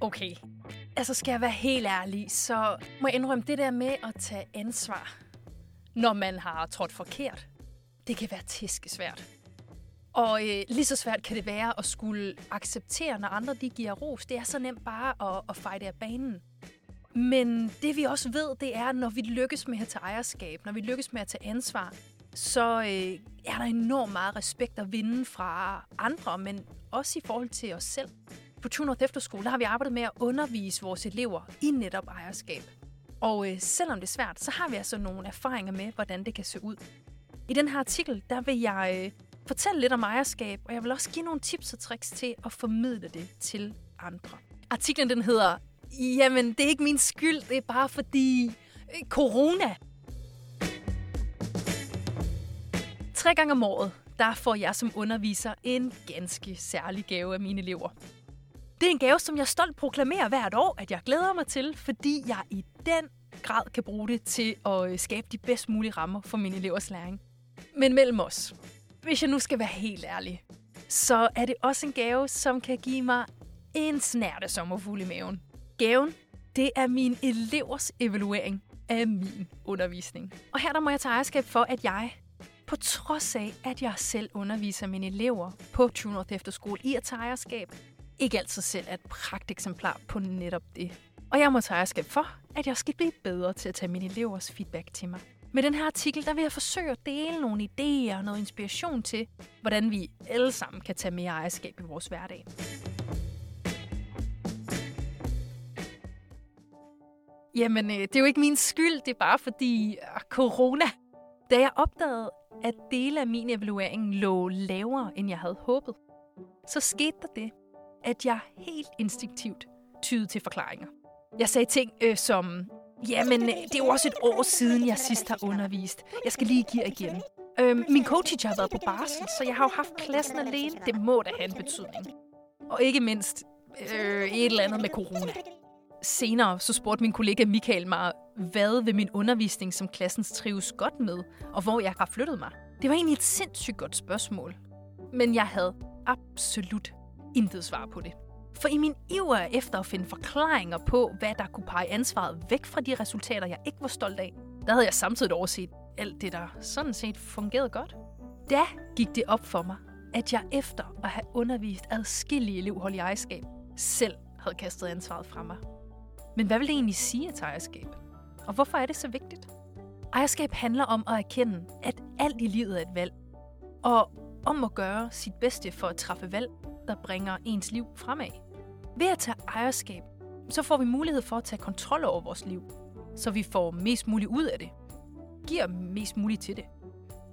Okay, altså skal jeg være helt ærlig, så må jeg indrømme det der med at tage ansvar, når man har trådt forkert, det kan være tæskesvært. Og øh, lige så svært kan det være at skulle acceptere, når andre de giver ros. Det er så nemt bare at, at fejde af banen. Men det vi også ved, det er, når vi lykkes med at tage ejerskab, når vi lykkes med at tage ansvar, så øh, er der enormt meget respekt at vinde fra andre, men også i forhold til os selv. På True Efterskole der har vi arbejdet med at undervise vores elever i netop ejerskab. Og øh, selvom det er svært, så har vi altså nogle erfaringer med, hvordan det kan se ud. I den her artikel, der vil jeg øh, fortælle lidt om ejerskab, og jeg vil også give nogle tips og tricks til at formidle det til andre. Artiklen den hedder, jamen det er ikke min skyld, det er bare fordi øh, corona. Tre gange om året, der får jeg som underviser en ganske særlig gave af mine elever. Det er en gave, som jeg stolt proklamerer hvert år, at jeg glæder mig til, fordi jeg i den grad kan bruge det til at øh, skabe de bedst mulige rammer for mine elevers læring. Men mellem os, hvis jeg nu skal være helt ærlig, så er det også en gave, som kan give mig en snærte sommerfugl i maven. Gaven, det er min elevers evaluering af min undervisning. Og her der må jeg tage ejerskab for, at jeg, på trods af, at jeg selv underviser mine elever på True North Efterskole i at tage ejerskab, ikke altid selv er et pragteksemplar på netop det. Og jeg må tage ejerskab for, at jeg skal blive bedre til at tage mine elevers feedback til mig. Med den her artikel, der vil jeg forsøge at dele nogle idéer og noget inspiration til, hvordan vi alle sammen kan tage mere ejerskab i vores hverdag. Jamen, øh, det er jo ikke min skyld, det er bare fordi øh, corona. Da jeg opdagede, at dele af min evaluering lå lavere, end jeg havde håbet, så skete der det, at jeg helt instinktivt tyede til forklaringer. Jeg sagde ting øh, som, jamen, øh, det er jo også et år siden, jeg sidst har undervist. Jeg skal lige give igen. Øh, min co-teacher har været på barsel, så jeg har jo haft klassen alene. Det må da have en betydning. Og ikke mindst øh, et eller andet med corona. Senere så spurgte min kollega Michael mig, hvad ved min undervisning, som klassen trives godt med, og hvor jeg har flyttet mig. Det var egentlig et sindssygt godt spørgsmål. Men jeg havde absolut intet svar på det. For i min iver efter at finde forklaringer på, hvad der kunne pege ansvaret væk fra de resultater, jeg ikke var stolt af, der havde jeg samtidig overset alt det, der sådan set fungerede godt. Da gik det op for mig, at jeg efter at have undervist adskillige elevhold i ejerskab, selv havde kastet ansvaret fra mig. Men hvad vil det egentlig sige at ejerskab? Og hvorfor er det så vigtigt? Ejerskab handler om at erkende, at alt i livet er et valg. Og om at gøre sit bedste for at træffe valg, der bringer ens liv fremad. Ved at tage ejerskab, så får vi mulighed for at tage kontrol over vores liv, så vi får mest muligt ud af det. Giver mest muligt til det.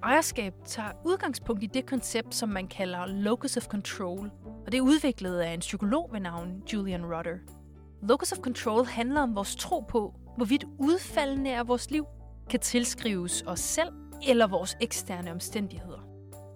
Ejerskab tager udgangspunkt i det koncept, som man kalder locus of control, og det er udviklet af en psykolog ved navn Julian Rutter. Locus of control handler om vores tro på, hvorvidt udfaldene af vores liv kan tilskrives os selv eller vores eksterne omstændigheder.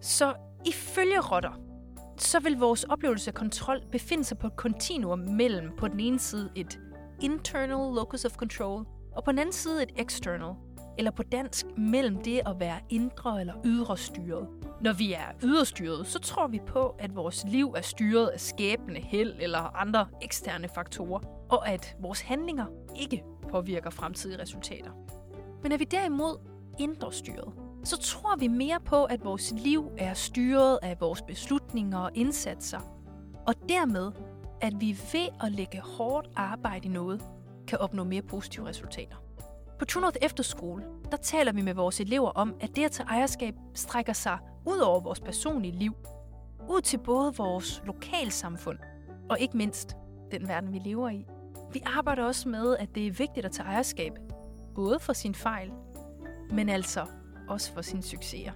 Så ifølge Rutter, så vil vores oplevelse af kontrol befinde sig på et kontinuum mellem på den ene side et internal locus of control, og på den anden side et external, eller på dansk mellem det at være indre eller ydre styret. Når vi er yderstyret, så tror vi på, at vores liv er styret af skæbne, held eller andre eksterne faktorer, og at vores handlinger ikke påvirker fremtidige resultater. Men er vi derimod indre styret, så tror vi mere på, at vores liv er styret af vores beslutninger og indsatser, og dermed, at vi ved at lægge hårdt arbejde i noget, kan opnå mere positive resultater. På True North Efterskole, der taler vi med vores elever om, at det at tage ejerskab strækker sig ud over vores personlige liv, ud til både vores lokalsamfund og ikke mindst den verden, vi lever i. Vi arbejder også med, at det er vigtigt at tage ejerskab, både for sin fejl, men altså også for sine succeser.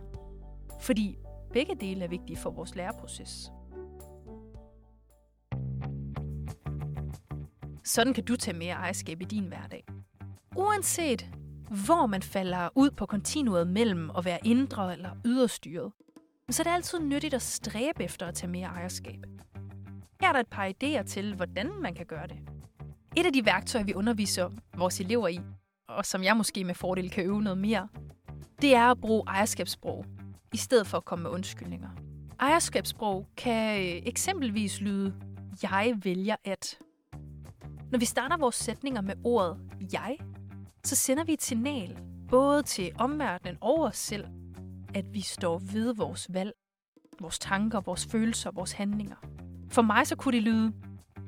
Fordi begge dele er vigtige for vores læreproces. Sådan kan du tage mere ejerskab i din hverdag. Uanset hvor man falder ud på kontinuet mellem at være indre eller yderstyret, så er det altid nyttigt at stræbe efter at tage mere ejerskab. Her er der et par idéer til, hvordan man kan gøre det. Et af de værktøjer, vi underviser vores elever i, og som jeg måske med fordel kan øve noget mere, det er at bruge ejerskabssprog, i stedet for at komme med undskyldninger. Ejerskabssprog kan øh, eksempelvis lyde, jeg vælger at. Når vi starter vores sætninger med ordet jeg, så sender vi et signal både til omverdenen og os selv, at vi står ved vores valg, vores tanker, vores følelser, vores handlinger. For mig så kunne det lyde,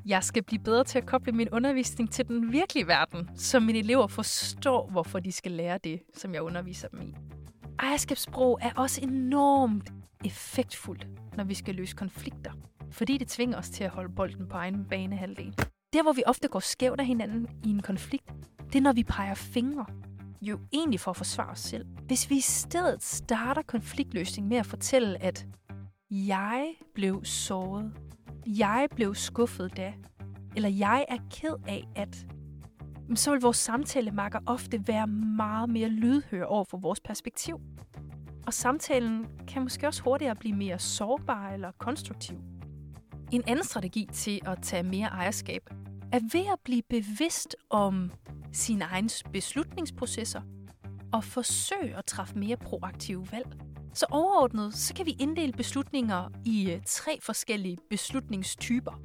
jeg skal blive bedre til at koble min undervisning til den virkelige verden, så mine elever forstår, hvorfor de skal lære det, som jeg underviser dem i. Ejerskabssprog er også enormt effektfuldt, når vi skal løse konflikter, fordi det tvinger os til at holde bolden på egen banehalvdel. Der, hvor vi ofte går skævt af hinanden i en konflikt, det er, når vi peger fingre. Jo egentlig for at forsvare os selv. Hvis vi i stedet starter konfliktløsning med at fortælle, at jeg blev såret, jeg blev skuffet da, eller jeg er ked af, at så vil vores samtalemakker ofte være meget mere lydhør over for vores perspektiv. Og samtalen kan måske også hurtigere blive mere sårbar eller konstruktiv. En anden strategi til at tage mere ejerskab er ved at blive bevidst om sine egne beslutningsprocesser og forsøge at træffe mere proaktive valg. Så overordnet så kan vi inddele beslutninger i øh, tre forskellige beslutningstyper.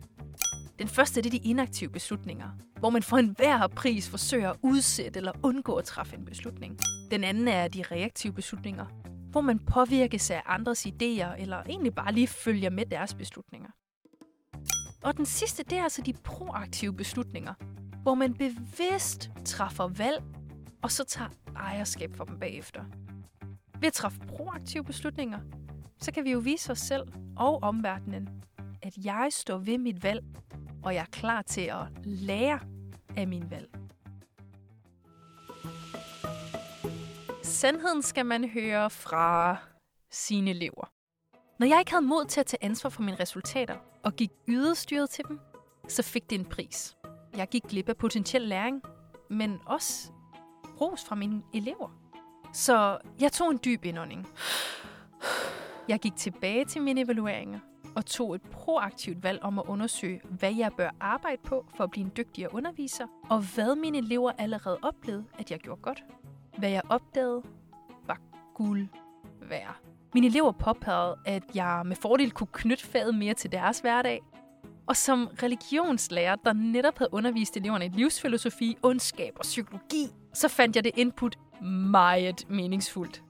Den første det er de inaktive beslutninger, hvor man for enhver pris forsøger at udsætte eller undgå at træffe en beslutning. Den anden er de reaktive beslutninger, hvor man påvirkes af andres idéer eller egentlig bare lige følger med deres beslutninger. Og den sidste, det er altså de proaktive beslutninger, hvor man bevidst træffer valg, og så tager ejerskab for dem bagefter. Ved at træffe proaktive beslutninger, så kan vi jo vise os selv og omverdenen, at jeg står ved mit valg, og jeg er klar til at lære af min valg. Sandheden skal man høre fra sine elever. Når jeg ikke havde mod til at tage ansvar for mine resultater og gik yderstyret til dem, så fik det en pris. Jeg gik glip af potentiel læring, men også ros fra mine elever. Så jeg tog en dyb indånding. Jeg gik tilbage til mine evalueringer og tog et proaktivt valg om at undersøge, hvad jeg bør arbejde på for at blive en dygtigere underviser, og hvad mine elever allerede oplevede, at jeg gjorde godt. Hvad jeg opdagede, var guld værd. Mine elever påpegede, at jeg med fordel kunne knytte faget mere til deres hverdag, og som religionslærer, der netop havde undervist eleverne i livsfilosofi, ondskab og psykologi, så fandt jeg det input meget meningsfuldt.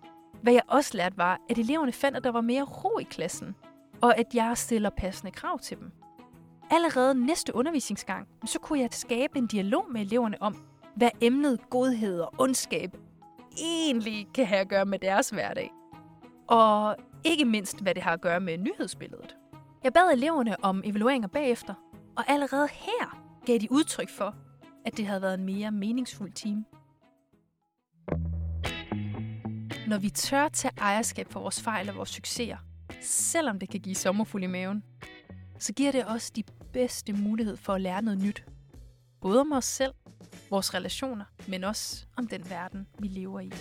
Hvad jeg også lærte var, at eleverne fandt, at der var mere ro i klassen, og at jeg stiller passende krav til dem. Allerede næste undervisningsgang, så kunne jeg skabe en dialog med eleverne om, hvad emnet godhed og ondskab egentlig kan have at gøre med deres hverdag. Og ikke mindst, hvad det har at gøre med nyhedsbilledet. Jeg bad eleverne om evalueringer bagefter, og allerede her gav de udtryk for, at det havde været en mere meningsfuld time. Når vi tør tage ejerskab for vores fejl og vores succeser, selvom det kan give sommerfuld i maven, så giver det os de bedste mulighed for at lære noget nyt. Både om os selv, vores relationer, men også om den verden, vi lever i.